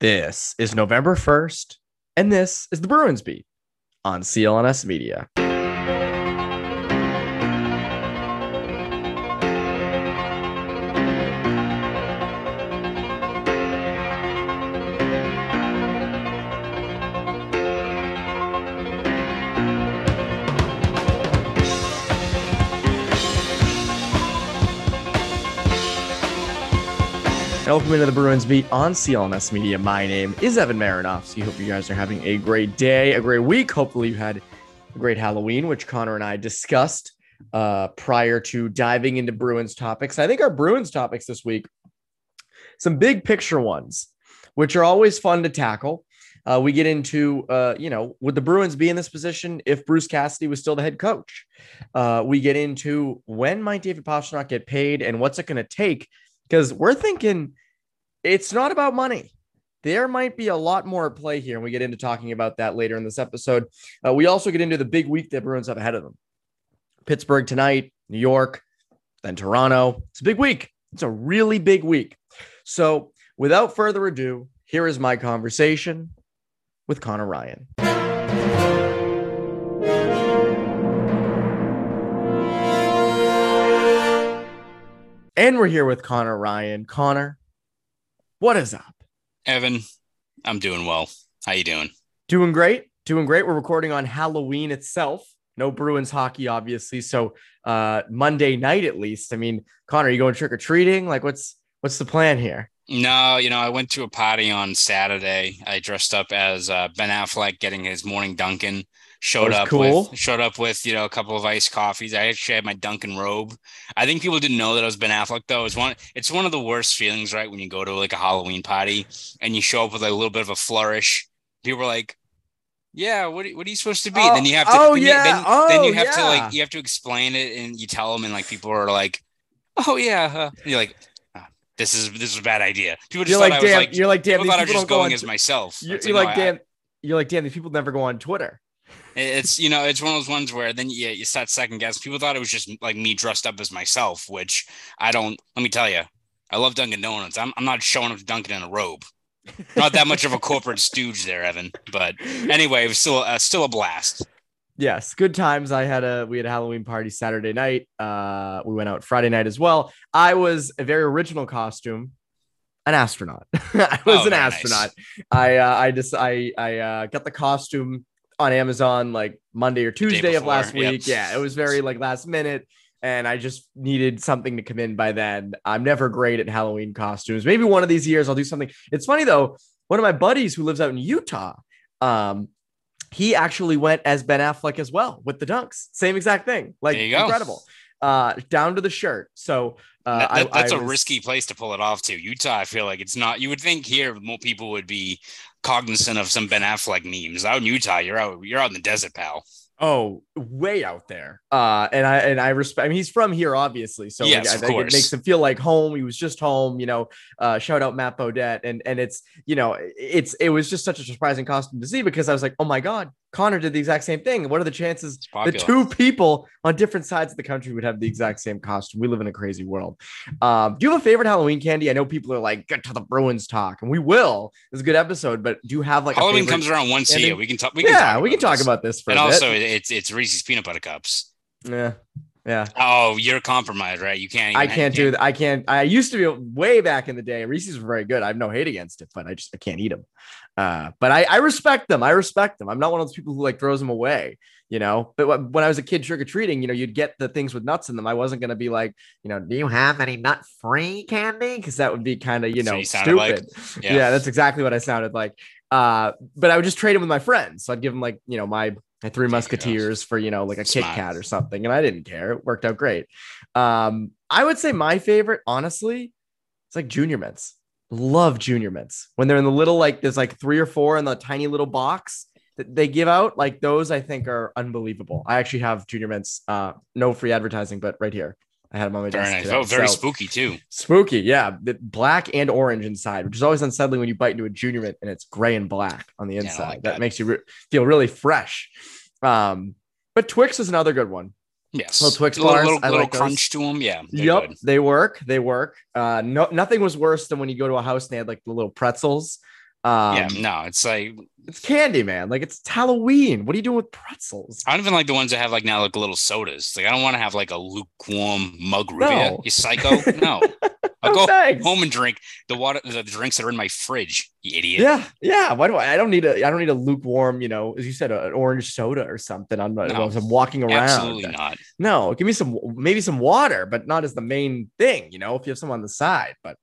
This is November 1st, and this is the Bruins Beat on CLNS Media. Welcome into the Bruins Beat on CLNS Media. My name is Evan Marinofsky. Hope you guys are having a great day, a great week. Hopefully, you had a great Halloween, which Conor and I discussed uh, prior to diving into Bruins topics. I think our Bruins topics this week, some big picture ones, which are always fun to tackle. Uh, we get into, uh, you know, would the Bruins be in this position if Bruce Cassidy was still the head coach? Uh, we get into when might David Pastrnak get paid and what's it going to take? Because we're thinking it's not about money. There might be a lot more at play here, and we get into talking about that later in this episode. Uh, we also get into the big week that Bruins have ahead of them. Pittsburgh tonight, New York, then Toronto. It's a big week. It's a really big week. So, without further ado, here is my conversation with Conor Ryan. And we're here with Conor Ryan. Conor, what is up? Evan, I'm doing well. How you doing? Doing great. Doing great. We're recording on Halloween itself. No Bruins hockey, obviously. So uh Monday night at least. I mean, Conor, you going trick or treating? Like what's what's the plan here? No, you know, I went to a party on Saturday. I dressed up as uh, Ben Affleck getting his morning Dunkin' showed up cool. with showed up with you know a couple of iced coffees. I actually had my Dunkin' robe. I think people didn't know that I was Ben Affleck though. It's one it's one of the worst feelings, right? When you go to like a Halloween party and you show up with like, a little bit of a flourish. People are like, "Yeah, what what are you supposed to be?" Oh, then you have to, oh then, yeah, then, oh, then you have yeah. to like you have to explain it, and you tell them, and like people are like, "Oh yeah," uh, you're like. "Ah, This is this is a bad idea. People just You're like, I was damn, like you're like, damn, people these thought I was people just don't go going on as myself. You're, you're like, like, no, I- damn, you're like, damn, these people never go on Twitter. It's you know, it's one of those ones where then yeah, you start second guess. People thought it was just like me dressed up as myself, which I don't. Let me tell you, I love Dunkin' Donuts. I'm I'm not showing up to Dunkin' in a robe. Not that much of a corporate stooge there, Evan. But anyway, it was still uh, still a blast. Yes, good times. I had a we had a Halloween party Saturday night. Uh, we went out Friday night as well. I was a very original costume, an astronaut. I was Oh, an very nice. astronaut. I uh, I just I I uh, got the costume on Amazon like Monday or Tuesday of last yep. week. Yeah, it was very like last minute. And I just needed something to come in by then. I'm never great at Halloween costumes. Maybe one of these years I'll do something. It's funny though. One of my buddies who lives out in Utah, um, he actually went as Ben Affleck as well with the dunks. Same exact thing. Like There you go. incredible. Uh, down to the shirt. So uh, That- that- that's a a risky place to pull it off to. Utah, I feel like it's not. You would think here more people would be cognizant of some Ben Affleck memes. Out in Utah, you're out you're out in the desert, pal. Oh, way out there. Uh, and I and I respect. I mean, he's from here, obviously. So Yes, I of think course. it makes him feel like home. He was just home. You know. Uh, shout out Matt Bodette. And and it's you know it's it was just such a surprising costume to see because I was like, oh my god, Conor did the exact same thing. What are the chances the two people on different sides of the country would have the exact same costume? We live in a crazy world. Um, do you have a favorite Halloween candy? I know people are like, get to the Bruins talk, and we will. It's a good episode, but do you have like Halloween comes around once a year. We can talk. We can yeah, talk we can about talk this. about this for And also, it's it's Reese's peanut butter cups. Yeah, yeah. Oh, you're compromised, right? You can't. I can't do that. I can't. I used to be way back in the day. Reese's were very good. I have no hate against it, but I just I can't eat them. Uh, but I, I respect them. I respect them. I'm not one of those people who like throws them away. You know. But wh- when I was a kid trick or treating, you know, you'd get the things with nuts in them. I wasn't gonna be like, you know, do you have any nut free candy? Because that would be kind of you So know you sounded like- stupid. Yeah. yeah. that's exactly what I sounded like. Uh, but I would just trade them with my friends. So I'd give them like you know my my three There you go. musketeers for you know like a Kit Smart. Kat or something, and I didn't care. It worked out great. Um, I would say my favorite, honestly, it's like Junior Mints. Love Junior Mints when they're in the little like there's like three or four in the tiny little box that they give out. Like those, I think are unbelievable. I actually have Junior Mints. Uh, no free advertising, but right here. I had them on my Very desk. nice. today. Oh, very So- spooky too. Spooky, yeah. The black and orange inside, which is always unsettling when you bite into a junior mint and it's gray and black on the inside. like that. that. makes you re- feel really fresh. Um, but Twix is another good one. Yes. Little Twix a little, bars, little, I little like those. crunch to them. Yeah. yep, good. they work. They work. Uh, no, nothing was worse than when you go to a house and they had like the little pretzels Um, yeah, no, it's like it's candy, man. Like it's Halloween. What are you doing with pretzels? I don't even like the ones that have like now like little sodas. Like I don't want to have like a lukewarm mug root beer. No. You psycho? No. I'll No, go thanks. home and drink the water, the drinks that are in my fridge. You idiot. Yeah, yeah. Why do I? I don't need a. I don't need a lukewarm. You know, as you said, an orange soda or something. I'm, not No. I'm walking around. Absolutely not. No, give me some, maybe some water, but not as the main thing. You know, if you have some on the side. But,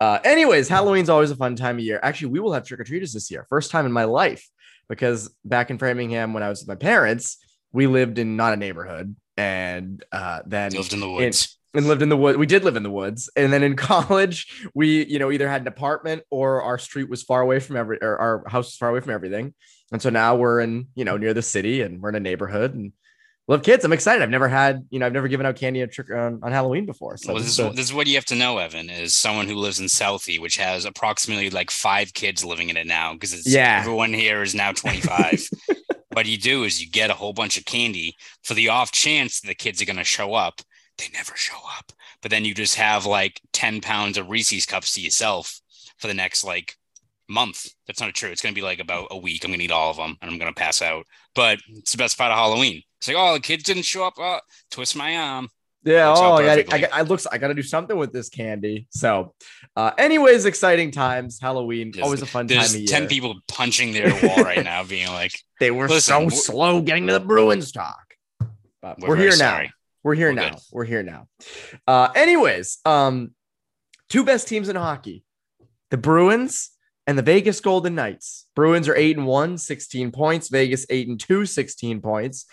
uh, anyways, Halloween's always a fun time of year. Actually, we will have trick or treaters this year, first time in my life, because back in Framingham when I was with my parents, we lived in not a neighborhood, and uh, then Lived in the woods. And lived in the woods. We did live in the woods, and then in college, we you know either had an apartment or our street was far away from every, or our house was far away from everything. And so now we're in you know near the city, and we're in a neighborhood, and love kids. I'm excited. I've never had you know I've never given out candy on trick on, on Halloween before. So well, this is this is what you have to know, Evan, is someone who lives in Southie, which has approximately like five kids living in it now because it's Yeah. everyone here is now 25. what you do is you get a whole bunch of candy for the off chance the kids are going to show up. They never show up. But then you just have like 10 pounds of Reese's cups to yourself for the next like month. That's not true. It's going to be like about a week. I'm going to eat all of them and I'm going to pass out. But it's the best part of Halloween. It's like, oh, the kids didn't show up. Oh, twist my arm. Yeah. Oh, I got. I got. I looks. I got to do something with this candy. So, uh, anyways, exciting times. Halloween, There's- always a fun time There's of year. 10 people punching their wall right now, being like, They were so slow getting to the Bruins talk. But We're we're, here now. sorry. We're here We're now. good. We're here now. Uh, anyways, um, two best teams in hockey: the Bruins and the Vegas Golden Knights. Bruins are eight and one, 16 points. Vegas eight and two, 16 points.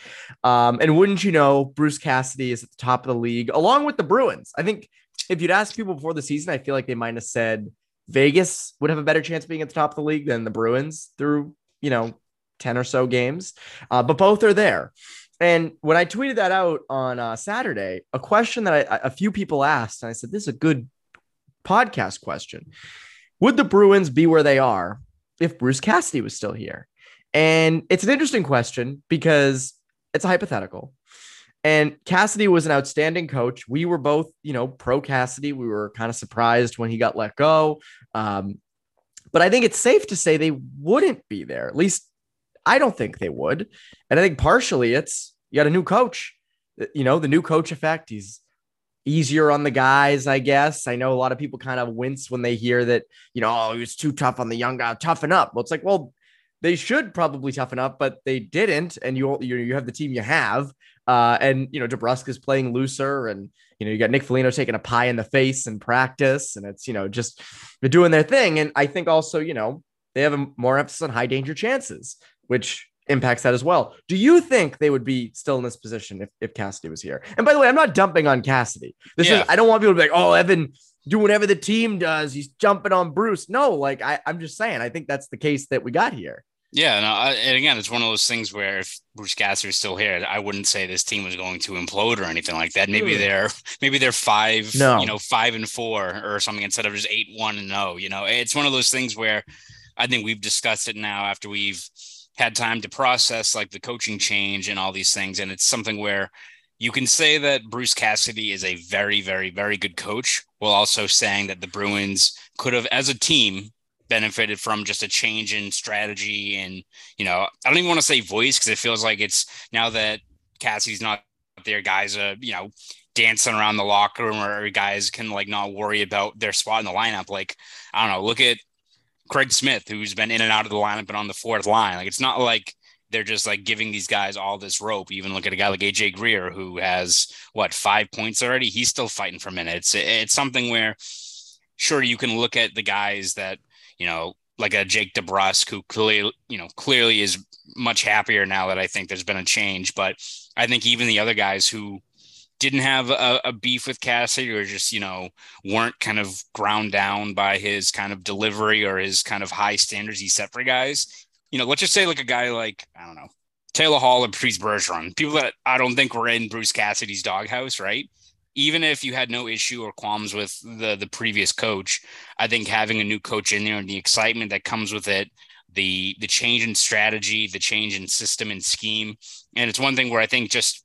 Um, and wouldn't you know, Bruce Cassidy is at the top of the league, along with the Bruins. I think if you'd asked people before the season, I feel like they might have said Vegas would have a better chance of being at the top of the league than the Bruins through, you know, 10 or so games. Uh, but both are there. And when I tweeted that out on uh, Saturday, a question that I, a few people asked, and I said, this is a good podcast question. Would the Bruins be where they are if Bruce Cassidy was still here? And it's an interesting question because it's a hypothetical. And Cassidy was an outstanding coach. We were both, you know, pro Cassidy. We were kind of surprised when he got let go. Um, but I think it's safe to say they wouldn't be there. At least I don't think they would. And I think partially it's you got a new coach. You know, the new coach effect. He's easier on the guys, I guess. I know a lot of people kind of wince when they hear that, you know, oh, he was too tough on the young guy. Toughen up. Well, it's like, well, they should probably toughen up, but they didn't. And you you, you have the team you have. Uh, and you know, DeBrusk is playing looser, and you know, you got Nick Foligno taking a pie in the face in practice, and it's you know, just they're doing their thing. And I think also, you know, they have a more emphasis on high danger chances, which impacts that as well. Do you think they would be still in this position if, if Cassidy was here? And by the way, I'm not dumping on Cassidy. This Yeah. is I don't want people to be like, oh, Evan, do whatever the team does. He's jumping on Bruce. No, like I, I'm just saying, I think that's the case that we got here. Yeah, no, I, and again, it's one of those things where if Bruce Cassidy was still here, I wouldn't say this team was going to implode or anything like that. Maybe they're maybe they're five, No. you know, five and four or something instead of just eight one and zero. You know, it's one of those things where I think we've discussed it now after we've had time to process like the coaching change and all these things, and it's something where you can say that Bruce Cassidy is a very, very, very good coach, while also saying that the Bruins could have, as a team, benefited from just a change in strategy and you know i don't even want to say voice because it feels like it's now that Cassidy's not there guys are you know dancing around the locker room or guys can like not worry about their spot in the lineup like i don't know look at craig smith who's been in and out of the lineup and on the fourth line. Like it's not like they're just like giving these guys all this rope. Even look at a guy like aj greer who has what five points already? He's still fighting for minutes. It- it's something where sure you can look at the guys that you know, like a Jake DeBrusk, who clearly, you know, clearly is much happier now that I think there's been a change. But I think even the other guys who didn't have a, a beef with Cassidy or just, you know, weren't kind of ground down by his kind of delivery or his kind of high standards he set for guys. You know, let's just say like a guy like, I don't know, Taylor Hall or Patrice Bergeron, people that I don't think were in Bruce Cassidy's doghouse, right? Even if you had no issue or qualms with the the previous coach, I think having a new coach in there and the excitement that comes with it, the the change in strategy, the change in system and scheme, and it's one thing where I think just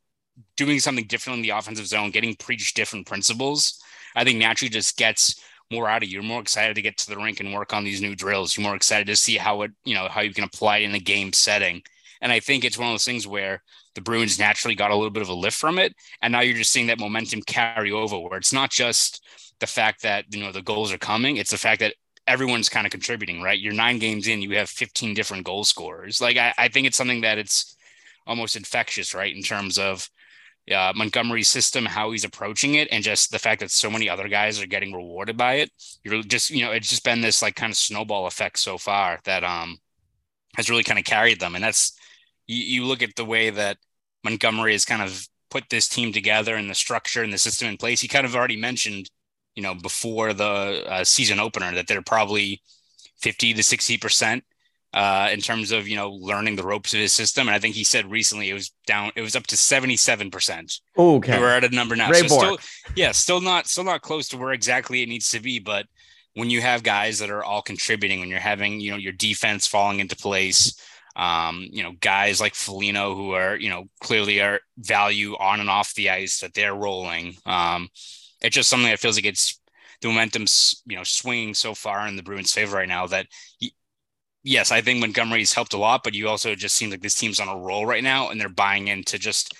doing something different in the offensive zone, getting preached different principles, I think naturally just gets more out of you. You're more excited to get to the rink and work on these new drills. You're more excited to see how it, you know, how you can apply it in a game setting. And I think it's one of those things where the Bruins naturally got a little bit of a lift from it. And now you're just seeing that momentum carry over where it's not just the fact that, you know, the goals are coming. It's the fact that everyone's kind of contributing, right? You're nine games in, you have 15 different goal scorers. Like I, I think it's something that it's almost infectious, right? In terms of uh, Montgomery's system, how he's approaching it, and just the fact that so many other guys are getting rewarded by it. You're just, you know, it's just been this like kind of snowball effect so far that um has really kind of carried them. And that's you, you look at the way that Montgomery has kind of put this team together and the structure and the system in place. He kind of already mentioned, you know, before the uh, season opener that they're probably 50 to 60 percent uh, in terms of you know learning the ropes of his system. And I think he said recently it was down, it was up to seventy seven percent. Okay, we're at a number now. so still, yeah, still not still not close to where exactly it needs to be. But when you have guys that are all contributing, when you're having you know your defense falling into place. Um, you know, guys like Foligno who are, you know, clearly are value on and off the ice that they're rolling. Um, it's just something that feels like it's the momentum's you know swinging so far in the Bruins' favor right now that yes, I think Montgomery's helped a lot, but you also just seem like this team's on a roll right now, and they're buying into just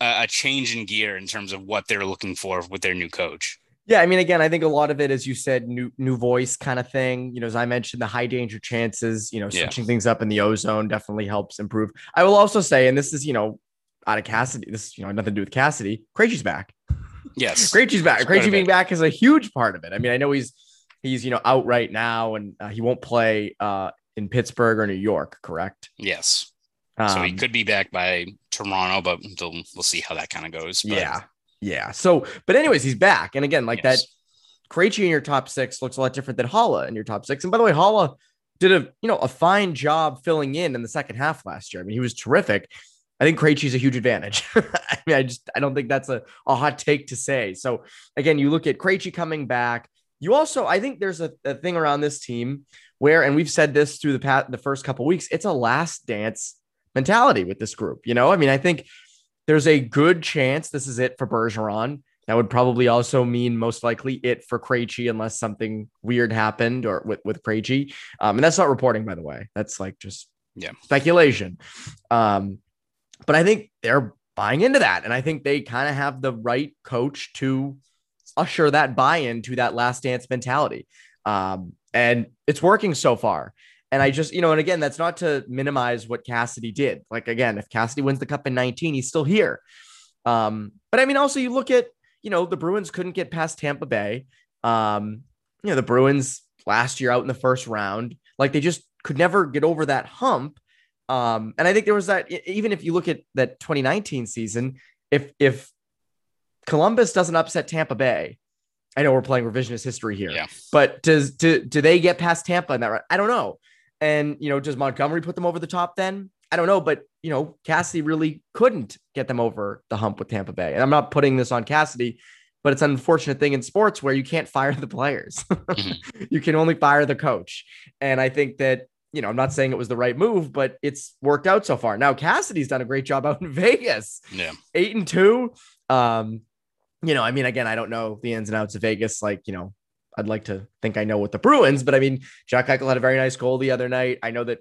a, a change in gear in terms of what they're looking for with their new coach. Yeah, I mean, again, I think a lot of it, as you said, new new voice kind of thing. You know, as I mentioned, the high danger chances. You know, switching yeah. things up in the ozone definitely helps improve. I will also say, and this is you know, out of Cassidy, this you know nothing to do with Cassidy. Krejci's back. Yes, Krejci's back. Krejci being back is a huge part of it. I mean, I know he's he's you know out right now and uh, he won't play uh, in Pittsburgh or New York, correct? Yes. Um, so he um, could be back by Toronto, but we'll, we'll see how that kind of goes. But. Yeah. Yeah. So, but anyways, he's back. And again, like yes. that, Krejci in your top six looks a lot different than Haula in your top six. And by the way, Haula did a, you know, a fine job filling in in the second half last year. I mean, he was terrific. I think Krejci's a huge advantage. I mean, I just, I don't think that's a, a hot take to say. So again, you look at Krejci coming back. You also, I think there's a, a thing around this team where, and we've said this through the past, the first couple weeks, it's a last dance mentality with this group. You know, I mean, I think there's a good chance this is it for Bergeron. That would probably also mean most likely it for Krejci unless something weird happened or with with Krejci. Um, and that's not reporting, by the way. That's like just yeah speculation. Um, but I think they're buying into that, and I think they kind of have the right coach to usher that buy-in to that last dance mentality. Um, and it's working so far. And I just, you know, and again, that's not to minimize what Cassidy did. Like again, if Cassidy wins the cup in 19, he's still here. Um, but I mean, also you look at, you know, the Bruins couldn't get past Tampa Bay. Um, you know, the Bruins last year out in the first round, like they just could never get over that hump. Um, and I think there was that even if you look at that 2019 season, if if Columbus doesn't upset Tampa Bay, I know we're playing revisionist history here, yeah. but does do, do they get past Tampa in that right? I don't know. And you know, does Montgomery put them over the top then? I don't know, but you know, Cassidy really couldn't get them over the hump with Tampa Bay. And I'm not putting this on Cassidy, but it's an unfortunate thing in sports where you can't fire the players. mm-hmm. You can only fire the coach. And I think that, you know, I'm not saying it was the right move, but it's worked out so far. Now Cassidy's done a great job out in Vegas. Yeah. Eight and two. Um, you know, I mean, again, I don't know the ins and outs of Vegas. Like, you know, I'd like to think I know what the Bruins, but I mean, Jack Eichel had a very nice goal the other night. I know that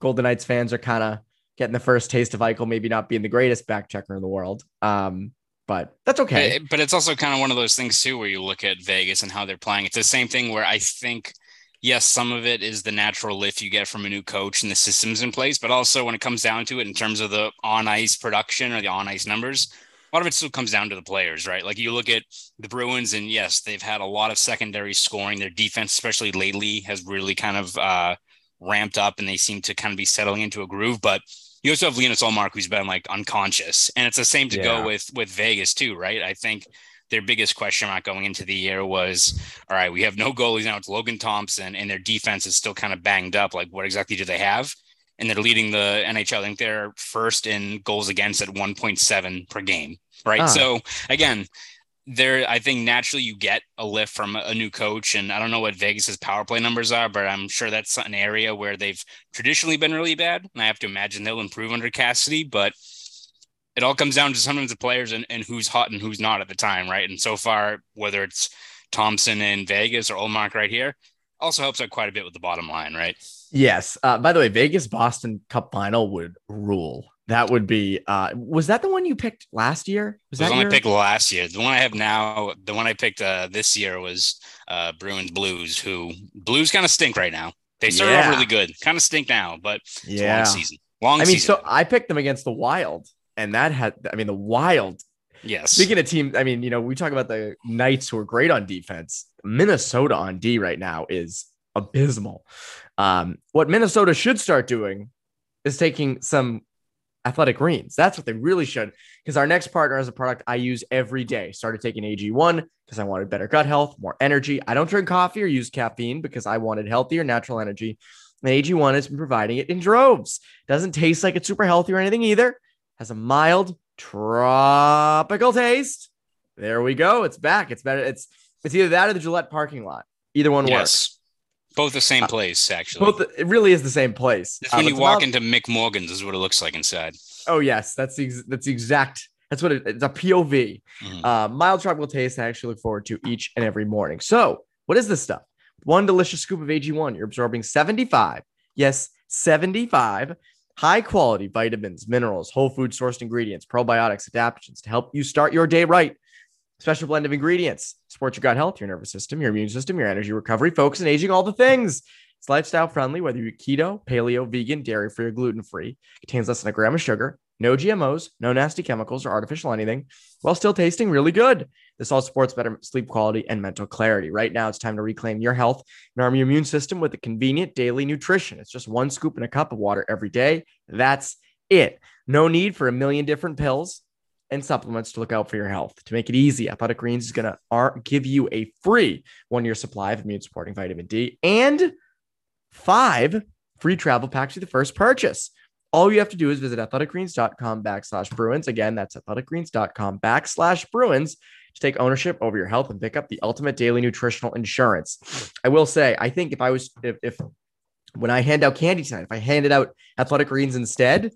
Golden Knights fans are kind of getting the first taste of Eichel, maybe not being the greatest back checker in the world. Um, but that's okay. But it's also kind of one of those things too, where you look at Vegas and how they're playing. It's the same thing where I think, yes, some of it is the natural lift you get from a new coach and the systems in place, but also when it comes down to it in terms of the on ice production or the on ice numbers, a lot of it still comes down to the players, right? Like you look at the Bruins, and yes, they've had a lot of secondary scoring. Their defense, especially lately, has really kind of uh, ramped up, and they seem to kind of be settling into a groove. But you also have Linus Ullmark, who's been like unconscious, and it's the same to yeah. go with with Vegas too, right? I think their biggest question mark going into the year was, all right, we have no goalies now. It's Logan Thompson, and their defense is still kind of banged up. Like, what exactly do they have? And they're leading the NHL. I think they're first in goals against at 1.7 per game. Right. Ah. So again, there, I think naturally you get a lift from a new coach, and I don't know what Vegas's power play numbers are, but I'm sure that's an area where they've traditionally been really bad, and I have to imagine they'll improve under Cassidy. But it all comes down to sometimes the players and, and who's hot and who's not at the time, right? And so far, whether it's Thompson in Vegas or Ullmark right here. Also helps out quite a bit with the bottom line, right? Yes. Uh, by the way, Vegas Boston Cup final would rule. That would be. Uh, was that the one you picked last year? Was that the one I picked last year? The one I have now, the one I picked uh, this year was uh, Bruins Blues. Who Blues kind of stink right now. They started yeah. off really good, kind of stink now, but yeah, long season. Long. I mean, season. so I picked them against the Wild, and that had. I mean, the Wild. Yes. Speaking of teams, I mean, you know, we talk about the Knights who are great on defense. Minnesota on D right now is abysmal. Um, what Minnesota should start doing is taking some athletic greens. That's what they really should. Because our next partner has a product I use every day. Started taking AG1 because I wanted better gut health, more energy. I don't drink coffee or use caffeine because I wanted healthier, natural energy. And AG1 has been providing it in droves. Doesn't taste like it's super healthy or anything either. Has a mild tropical taste. There we go. It's back. It's better. It's it's either that or the Gillette parking lot. Either one yes. works. Both the same uh, place, actually. Both. It really is the same place. When uh, you walk about... into Mick Morgan's, is what it looks like inside. Oh yes, that's the that's the exact. That's what it, it's a POV. Mm-hmm. Uh, mild tropical taste. I actually look forward to each and every morning. So, what is this stuff? One delicious scoop of AG1. You're absorbing 75. Yes, 75 high quality vitamins, minerals, whole food sourced ingredients, probiotics, adaptogens to help you start your day right. Special blend of ingredients support your gut health, your nervous system, your immune system, your energy recovery, focus, and aging, all the things. It's lifestyle friendly, whether you're keto, paleo, vegan, dairy free, or gluten free. Contains less than a gram of sugar, no GMOs, no nasty chemicals or artificial anything, while still tasting really good. This all supports better sleep quality and mental clarity. Right now, it's time to reclaim your health and arm your immune system with a convenient daily nutrition. It's just one scoop in a cup of water every day. That's it. No need for a million different pills and supplements to look out for your health. To make it easy, Athletic Greens is going to give you a free one year supply of immune supporting vitamin D and five free travel packs with the first purchase. All you have to do is visit athleticgreens.com backslash Bruins. Again, that's athleticgreens.com backslash Bruins to take ownership over your health and pick up the ultimate daily nutritional insurance. I will say, I think if I was, if, if when I hand out candy tonight, if I handed out athletic greens instead,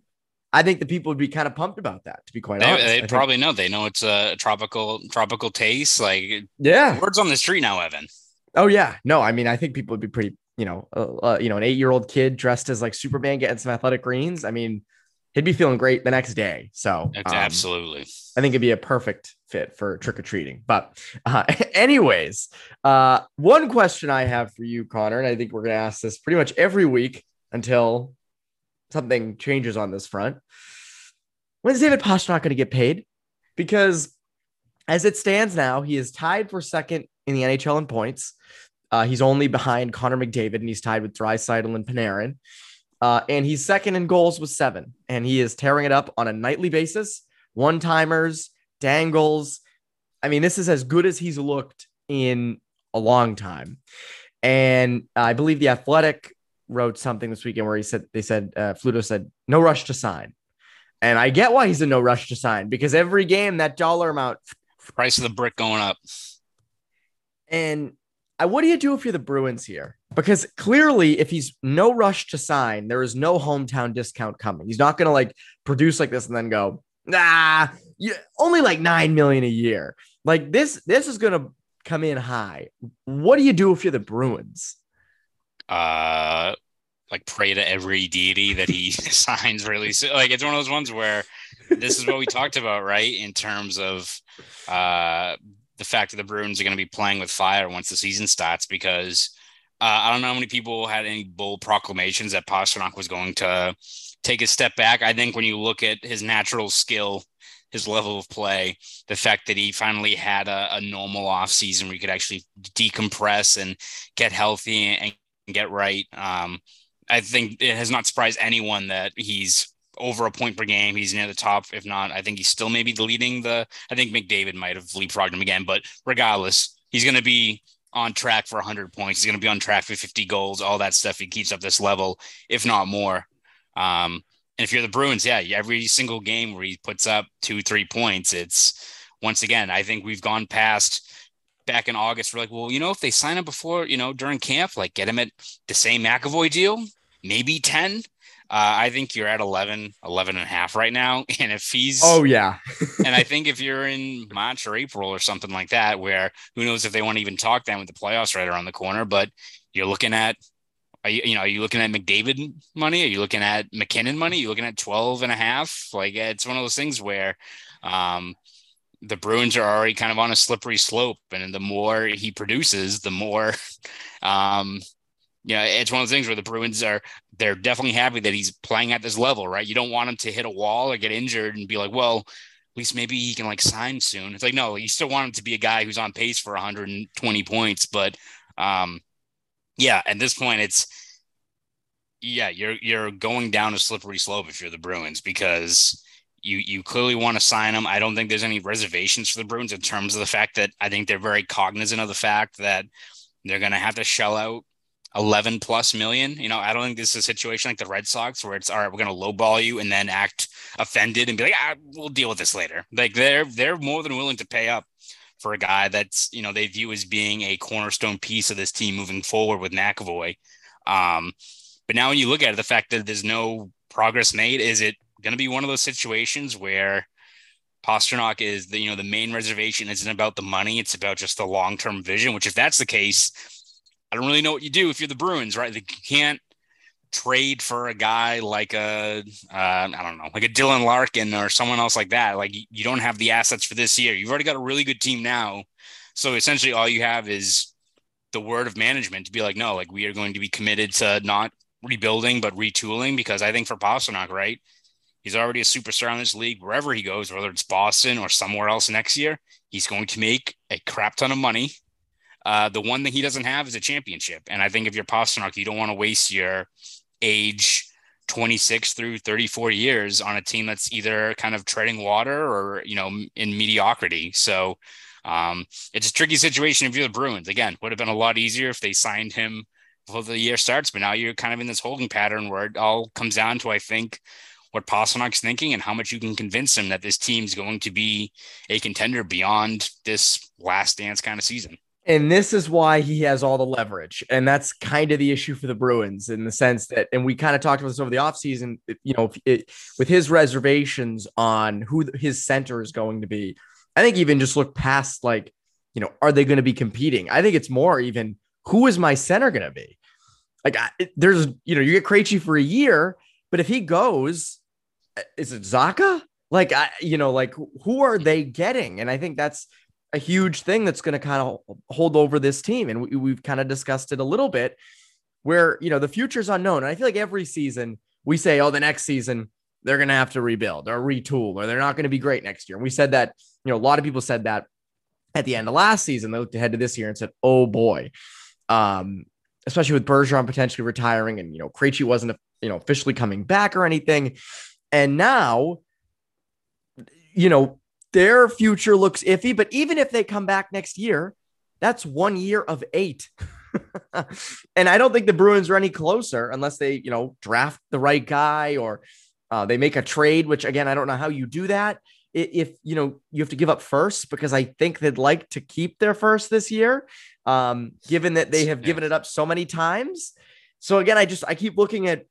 I think the people would be kind of pumped about that. To be quite they, honest, they probably know. They know it's a tropical tropical taste. Like yeah, words on the street now, Evan. Oh yeah, no, I mean I think people would be pretty. You know, uh, uh, you know, an eight year old kid dressed as like Superman getting some athletic greens. I mean, he'd be feeling great the next day. So um, absolutely, I think it'd be a perfect fit for trick or treating. But, uh, anyways, uh, one question I have for you, Conor, and I think we're gonna ask this pretty much every week until something changes on this front. When's David Pastrnak going to get paid? Because as it stands now, he is tied for second in the NHL in points. Uh, he's only behind Connor McDavid, and he's tied with Draisaitl and Panarin. Uh, and he's second in goals with seven, and he is tearing it up on a nightly basis. One timers, dangles. I mean, this is as good as he's looked in a long time. And I believe the Athletic wrote something this weekend where he said they said uh, Fluto said no rush to sign, and I get why he's in no rush to sign because every game that dollar amount price of the brick going up. And I, what do you do if you're the Bruins here? Because clearly, if he's no rush to sign, there is no hometown discount coming. He's not going to like produce like this and then go, nah, you, only like nine million a year. Like this, this is going to come in high. What do you do if you're the Bruins? Uh like pray to every deity that he signs really soon. Like it's one of those ones where this is what we talked about, right? In terms of uh the fact that the Bruins are going to be playing with fire once the season starts because uh, I don't know how many people had any bold proclamations that Pastrnak was going to take a step back. I think when you look at his natural skill, his level of play, the fact that he finally had a, a normal off season where he could actually decompress and get healthy and get right. Um, I think it has not surprised anyone that he's over a point per game. He's near the top. If not, I think he's still maybe leading the. I think McDavid might have leapfrogged him again, but regardless, he's going to be on track for 100 points. He's going to be on track for 50 goals, all that stuff. He keeps up this level, if not more. Um, and if you're the Bruins, yeah, every single game where he puts up two, three points, it's once again, I think we've gone past back in August, we're like, well, you know, if they sign him before, you know, during camp, like get him at the same McAvoy deal, maybe 10. Uh, I think you're at 11, 11 and a half right now. And if he's, oh, yeah. and I think if you're in March or April or something like that, where who knows if they want to even talk then with the playoffs right around the corner, but you're looking at, are you, you know, are you looking at McDavid money? Are you looking at MacKinnon money? Are you looking at 12 and a half? Like it's one of those things where, um, the Bruins are already kind of on a slippery slope, and the more he produces, the more, um, yeah, it's one of those things where the Bruins are they're definitely happy that he's playing at this level, right? You don't want him to hit a wall or get injured and be like, well, at least maybe he can like sign soon. It's like no, you still want him to be a guy who's on pace for 120 points, but um, yeah, at this point, it's yeah, you're you're going down a slippery slope if you're the Bruins because you you clearly want to sign him. I don't think there's any reservations for the Bruins in terms of the fact that I think they're very cognizant of the fact that they're going to have to shell out 11 plus million. You know, I don't think this is a situation like the Red Sox where it's all right, we're going to lowball you and then act offended and be like, ah, we'll deal with this later. Like they're they're more than willing to pay up for a guy that's you know they view as being a cornerstone piece of this team moving forward with McAvoy. Um, but now when you look at it, the fact that there's no progress made, is it going to be one of those situations where Pastrnak is the you know the main reservation isn't about the money, it's about just the long term vision. Which if that's the case, I don't really know what you do if you're the Bruins, right? You can't trade for a guy like a uh, I don't know, like a Dylan Larkin or someone else like that. Like you don't have the assets for this year. You've already got a really good team now. So essentially all you have is the word of management to be like, no, like we are going to be committed to not rebuilding, but retooling because I think for Pastrnak, right? He's already a superstar in this league. Wherever he goes, whether it's Boston or somewhere else next year, he's going to make a crap ton of money uh, the one that he doesn't have is a championship. And I think if you're Pastrnak, you don't want to waste your age 26 through 34 years on a team that's either kind of treading water or, you know, in mediocrity. So um, it's a tricky situation if you're the Bruins. Again, would have been a lot easier if they signed him before the year starts, but now you're kind of in this holding pattern where it all comes down to, I think, what Pastrnak's thinking and how much you can convince him that this team's going to be a contender beyond this last dance kind of season. And this is why he has all the leverage. And that's kind of the issue for the Bruins in the sense that, and we kind of talked about this over the offseason, you know, it, with his reservations on who his center is going to be. I think even just look past like, you know, are they going to be competing? I think it's more even who is my center going to be? Like, I, there's, you know, you get Krejci for a year, but if he goes, is it Zacha? Like, I, you know, like who are they getting? And I think that's, a huge thing that's going to kind of hold over this team. And we, we've kind of discussed it a little bit where, you know, the future is unknown. And I feel like every season we say, oh, the next season they're going to have to rebuild or retool or they're not going to be great next year. And we said that, you know, a lot of people said that at the end of last season. They looked ahead to this year and said, oh boy. Um, especially with Bergeron potentially retiring and, you know, Krejci wasn't, you know, officially coming back or anything. And now, you know, their future looks iffy. But even if they come back next year, that's one year of eight. and I don't think the Bruins are any closer unless they, you know, draft the right guy or uh, they make a trade, which again, I don't know how you do that. If, you know, you have to give up first because I think they'd like to keep their first this year, um, given that they have given it up so many times. So again, I just, I keep looking at,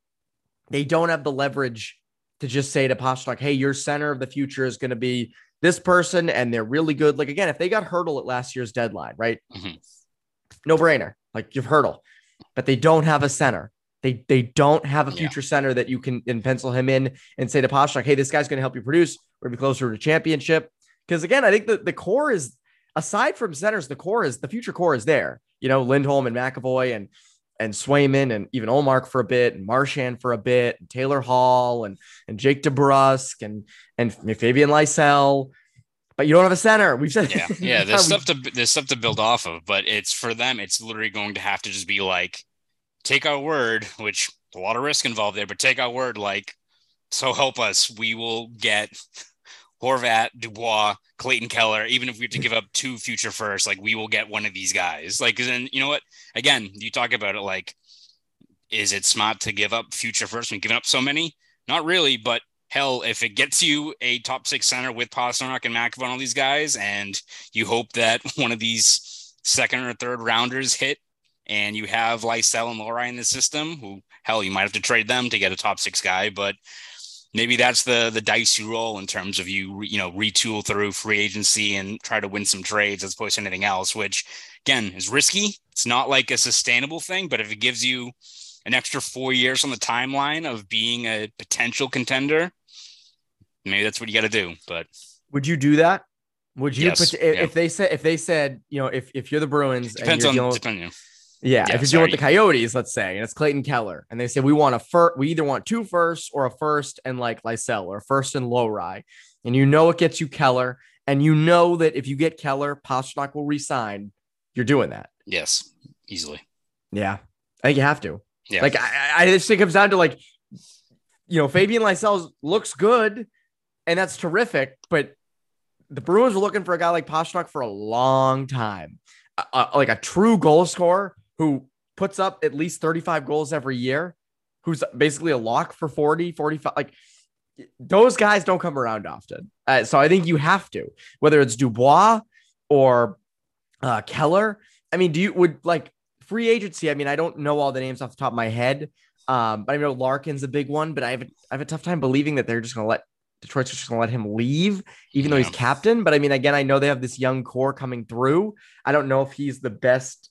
they don't have the leverage to just say to Pastrnak, hey, your center of the future is going to be this person and they're really good. Like again, if they got Hertl at last year's deadline, right? Mm-hmm. No brainer. Like you've Hertl, but they don't have a center. They they don't have a future yeah. center that you can and pencil him in and say to Pastrnak, hey, this guy's going to help you produce. We're gonna be closer to championship. Because again, I think the, the core is aside from centers, the core is the future core is there. You know, Lindholm and McAvoy and and Swayman and even Ullmark for a bit and Marchand for a bit and Taylor Hall and and Jake DeBrusk and and Fabian Lysell. But you don't have a center. We've said yeah, yeah. There's um, stuff to there's stuff to build off of, but it's for them. It's literally going to have to just be like, take our word, which a lot of risk involved there, but take our word, like, so help us, we will get Horvat, Dubois, Clayton Keller, even if we have to give up two future first, like we will get one of these guys. Like, then you know what? Again, you talk about it like, is it smart to give up future first when giving up so many? Not really, but hell, if it gets you a top six center with Pastrnak and McAvoy and all these guys, and you hope that one of these second or third rounders hit, and you have Lysell and Lohrei in the system who hell, you might have to trade them to get a top six guy, but maybe that's the the dice you roll in terms of you you know retool through free agency and try to win some trades as opposed to anything else which again is risky. It's not like a sustainable thing but if it gives you an extra four years on the timeline of being a potential contender maybe that's what you got to do but would you do that? Would you Yes, put, if, yeah. if they said if they said you know if if you're the Bruins and depends you're on dealing depending Yeah, Yeah, if you're dealing with the. Coyotes, let's say, and it's Clayton Keller, and they say we want a first, we either want two firsts or a first and like Lysell or a first and Lohrei, and you know it gets you Keller, and you know that if you get Keller, Pastrnak will resign. You're doing that. yes easily Yeah, I think you have to. yeah Like I, I I just think it comes down to like, you know, Fabian Lysell looks good, and that's terrific, but the Bruins were looking for a guy like Pastrnak for a long time, A- a- like a true goal scorer who puts up at least 35 goals every year, who's basically a lock for 40, 45. Like those guys don't come around often. Uh, so I think you have to, whether it's Dubois or uh, Keller. I mean, do you would like free agency? I mean, I don't know all the names off the top of my head. Um, but I know Larkin's a big one, but I have a, I have a tough time believing that they're just going to let Detroit's just going to let him leave, even though he's captain. But I mean, again, I know they have this young core coming through. I don't know if he's the best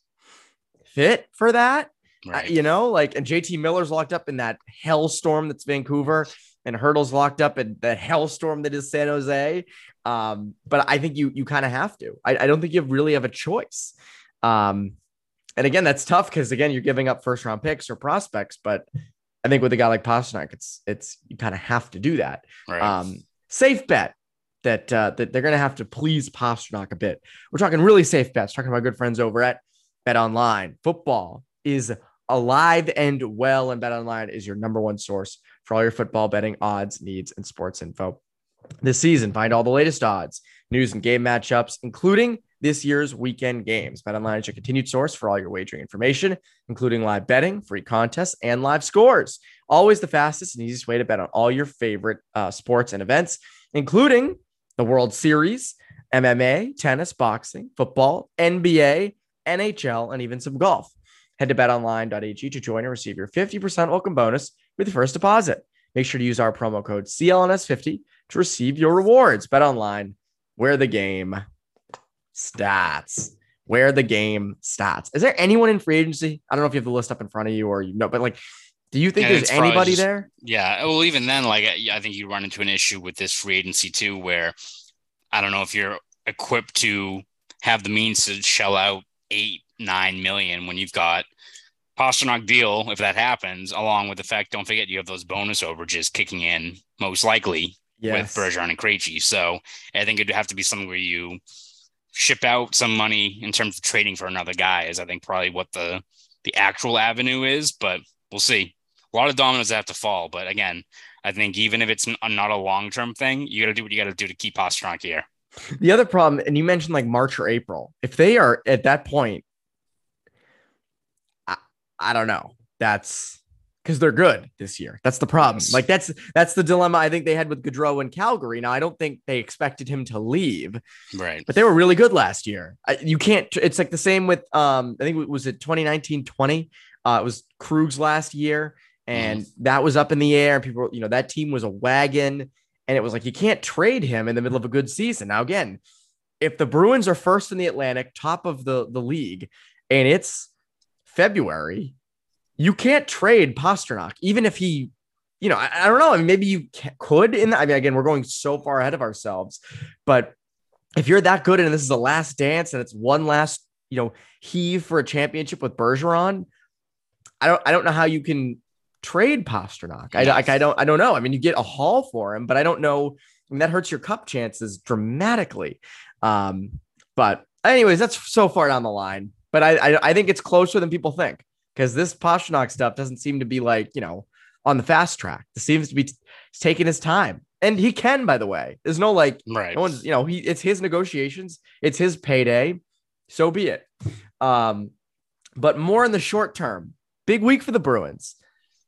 fit for that. Uh, right. you know, like, and JT Miller's locked up in that hellstorm that's Vancouver, and Hertl's locked up in the hellstorm that is San Jose. Um, but I think you you kind of have to. I, I don't think you really have a choice. Um, and again, that's tough because again, you're giving up first round picks or prospects. But I think with a guy like Pastrnak, it's it's you kind of have to do that. right. Um, safe bet that uh, that they're going to have to please Pastrnak a bit. We're talking really safe bets. Talking about good friends over at BetOnline. Football is alive and well, and BetOnline is your number one source for all your football betting odds, needs, and sports info. This season, find all the latest odds, news, and game matchups, including this year's weekend games. BetOnline is your continued source for all your wagering information, including live betting, free contests, and live scores. Always the fastest and easiest way to bet on all your favorite uh, sports and events, including the World Series, MMA, tennis, boxing, football, NBA, NHL, and even some golf. Head to betonline.ag to join and receive your 50% welcome bonus with your first deposit. Make sure to use our promo code CLNS50 to receive your rewards. BetOnline, where the game stats. Where the game stats. Is there anyone in free agency? I don't know if you have the list up in front of you or you know, but like, do you think Yeah, there's anybody just- there? Yeah. Well, even then, like I think you run into an issue with this free agency too, where I don't know if you're equipped to have the means to shell out eight, nine million when you've got Pastrnak deal, if that happens, along with the fact, don't forget you have those bonus overages kicking in most likely Yes. with Bergeron and Krejci. So I think it'd have to be something where you ship out some money in terms of trading for another guy is I think probably what the the actual avenue is, but we'll see. A lot of dominoes have to fall, but again, I think even if it's not a long term thing, you got to do what you got to do to keep Pastrnak here. The other problem, and you mentioned like March or April, if they are at that point, I, I don't know. That's because they're good this year. That's the problem. Yes. Like that's that's the dilemma I think they had with Gaudreau in Calgary. Now I don't think they expected him to leave, Right. but they were really good last year. I, you can't. It's like the same with um. I think it was it 2019 20. Uh, it was Krug's last year, and that was up in the air. And people, you know, that team was a wagon, and it was like you can't trade him in the middle of a good season. Now again, if the Bruins are first in the Atlantic, top of the the league, and it's February, you can't trade Pastrnak, even if he. You know, I, I don't know. I mean, maybe you ca- could. In the, I mean, again, we're going so far ahead of ourselves, but if you're that good and this is the last dance and it's one last, you know, heave for a championship with Bergeron, I don't I don't know how you can trade Pastrnak. I, like I don't I don't know. I mean, you get a haul for him, but I don't know. I mean, that hurts your cup chances dramatically. Um, but anyways, that's so far down the line. But I I, I think it's closer than people think because this Pastrnak stuff doesn't seem to be like you know on the fast track. This seems to be t- taking his time, and he can. By the way, there's no like Right. no one's, you know, he it's his negotiations, it's his payday. So be it. Um, but more in the short term, big week for the Bruins.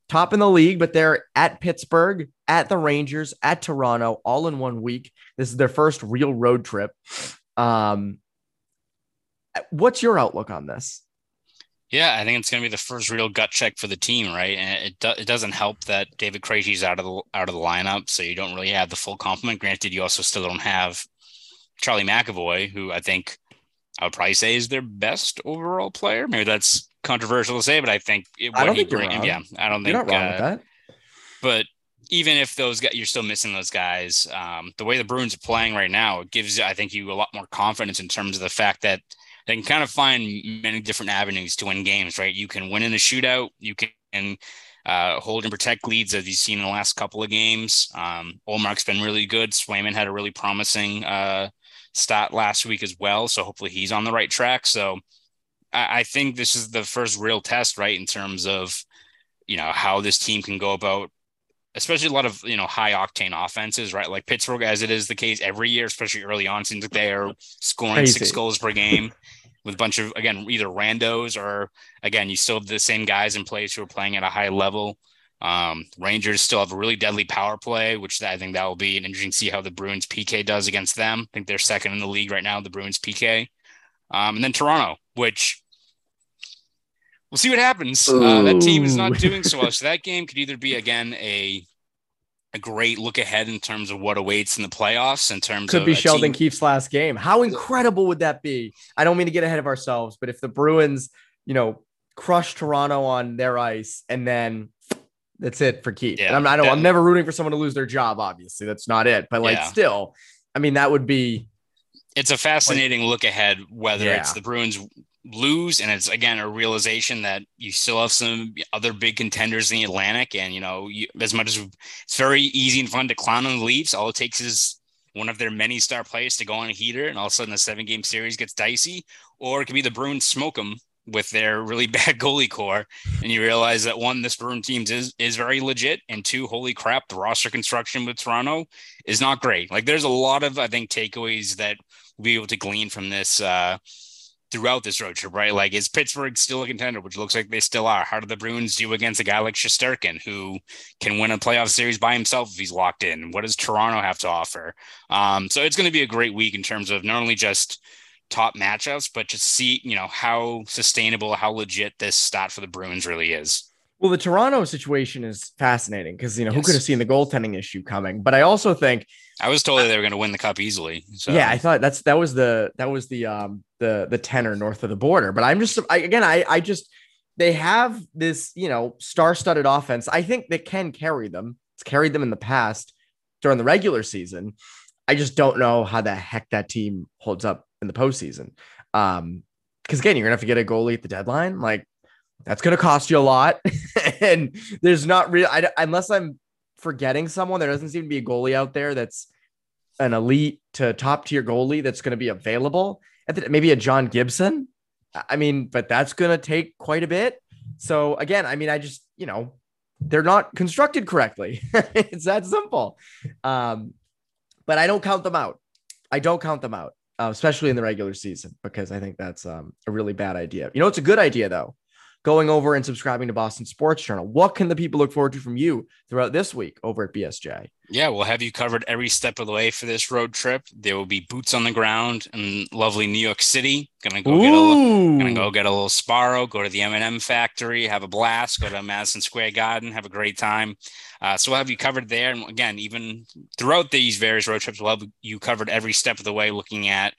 Top in the league, but they're at Pittsburgh, at the Rangers, at Toronto, all in one week. This is their first real road trip. Um, what's your outlook on this? Yeah, I think it's going to be the first real gut check for the team, right? And it do, it doesn't help that David Krejci's out of the out of the lineup, so you don't really have the full complement. Granted, you also still don't have Charlie McAvoy, who I think I would probably say is their best overall player. Maybe that's controversial to say, but I think it, I don't think bring, you're wrong. yeah, I don't you're think not wrong uh, with that. But even if those guys, you're still missing those guys. Um, the way the Bruins are playing right now, it gives I think you a lot more confidence in terms of the fact that they can kind of find many different avenues to win games, right? You can win in a shootout, you can uh, hold and protect leads as you've seen in the last couple of games. Um, Ullmark's been really good. Swayman had a really promising uh, stat last week as well. So hopefully he's on the right track. So I, I think this is the first real test, right, in terms of you know how this team can go about especially a lot of you know high octane offenses, right? Like Pittsburgh, as it is the case every year, especially early on, seems like they are scoring Crazy. six goals per game with a bunch of again either randos or again you still have the same guys in place who are playing at a high level. Um, Rangers still have a really deadly power play, which I think that will be an interesting to see how the Bruins PK does against them. I think they're second in the league right now, the Bruins PK. Um, and then Toronto, which we'll see what happens. Uh, that team is not doing so well. So that game could either be again a a great look ahead in terms of what awaits in the playoffs. In terms of could be Sheldon team- Keefe's last game. How incredible would that be? I don't mean to get ahead of ourselves, but if the Bruins, you know, crush Toronto on their ice and then that's it for Keefe. Yeah, and I'm, I I'm never rooting for someone to lose their job. Obviously, that's not it. But like, yeah. still, I mean, that would be. It's a fascinating like, look ahead. Whether yeah. it's the Bruins lose and it's again a realization that you still have some other big contenders in the atlantic and you know you, as much as it's very easy and fun to clown on the leafs. All it takes is one of their many star players to go on a heater and all of a sudden the seven game series gets dicey or it could be the bruins smoke them with their really bad goalie corps and you realize that one this bruin team is is very legit and two holy crap the roster construction with toronto is not great. Like there's a lot of i think takeaways that we'll be able to glean from this uh throughout this road trip, right? Like, is Pittsburgh still a contender, which looks like they still are? How do the Bruins do against a guy like Shesterkin, who can win a playoff series by himself if he's locked in? What does Toronto have to offer? Um, so it's going to be a great week in terms of not only just top matchups, but just see, you know, how sustainable, how legit this stat for the Bruins really is. Well, the Toronto situation is fascinating because you know yes. who could have seen the goaltending issue coming, but I also think I was told that they were going to win the cup easily. So. Yeah, I thought that's that was the that was the um the the tenor north of the border. But I'm just I, again I I just they have this you know star-studded offense. I think they can carry them. It's carried them in the past during the regular season. I just don't know how the heck that team holds up in the postseason. Um, because again, you're gonna have to get a goalie at the deadline. Like that's going to cost you a lot. and there's not really, unless I'm forgetting someone, there doesn't seem to be a goalie out there that's an elite to top tier goalie that's going to be available. Maybe a John Gibson. I mean, but that's going to take quite a bit. So again, I mean, I just, you know, they're not constructed correctly. it's that simple. Um, but I don't count them out. I don't count them out, uh, especially in the regular season, because I think that's um, a really bad idea. You know, it's a good idea though going over and subscribing to Boston Sports Journal. What can the people look forward to from you throughout this week over at BSJ? Yeah, we'll have you covered every step of the way for this road trip. There will be boots on the ground in lovely New York City. Gonna go Ooh. get a little, gonna go get a little Sbarro, go to the M&M factory, have a blast, go to Madison Square Garden, have a great time. Uh, so we'll have you covered there. And again, even throughout these various road trips, we'll have you covered every step of the way, looking at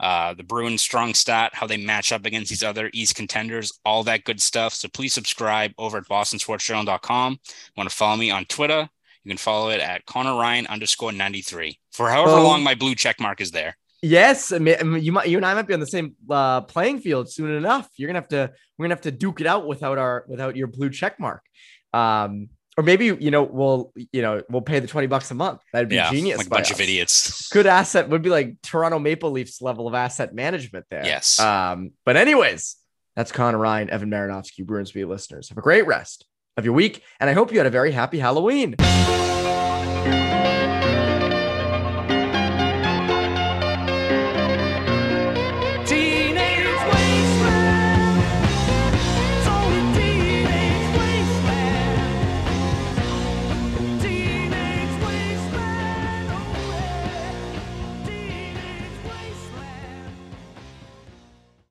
uh, the Bruins strong stat, how they match up against these other East contenders, all that good stuff. So please subscribe over at bostonsportsjournal.com. Want to follow me on Twitter? You can follow it at Conor Ryan underscore 93 for however oh. long my blue check mark is there. Yes, I mean, you might, you and I might be on the same uh, playing field soon enough. You're gonna have to, we're gonna have to duke it out without our, without your blue check mark. Um, or maybe you know we'll you know we'll pay the 20 bucks a month. That'd be yeah, genius like a bunch us. of idiots. Good asset would be like toronto maple leafs level of asset management there. Yes. Um but anyways that's conor ryan evan marinofsky bruins beat listeners. Have a great rest of your week and i hope you had a very happy halloween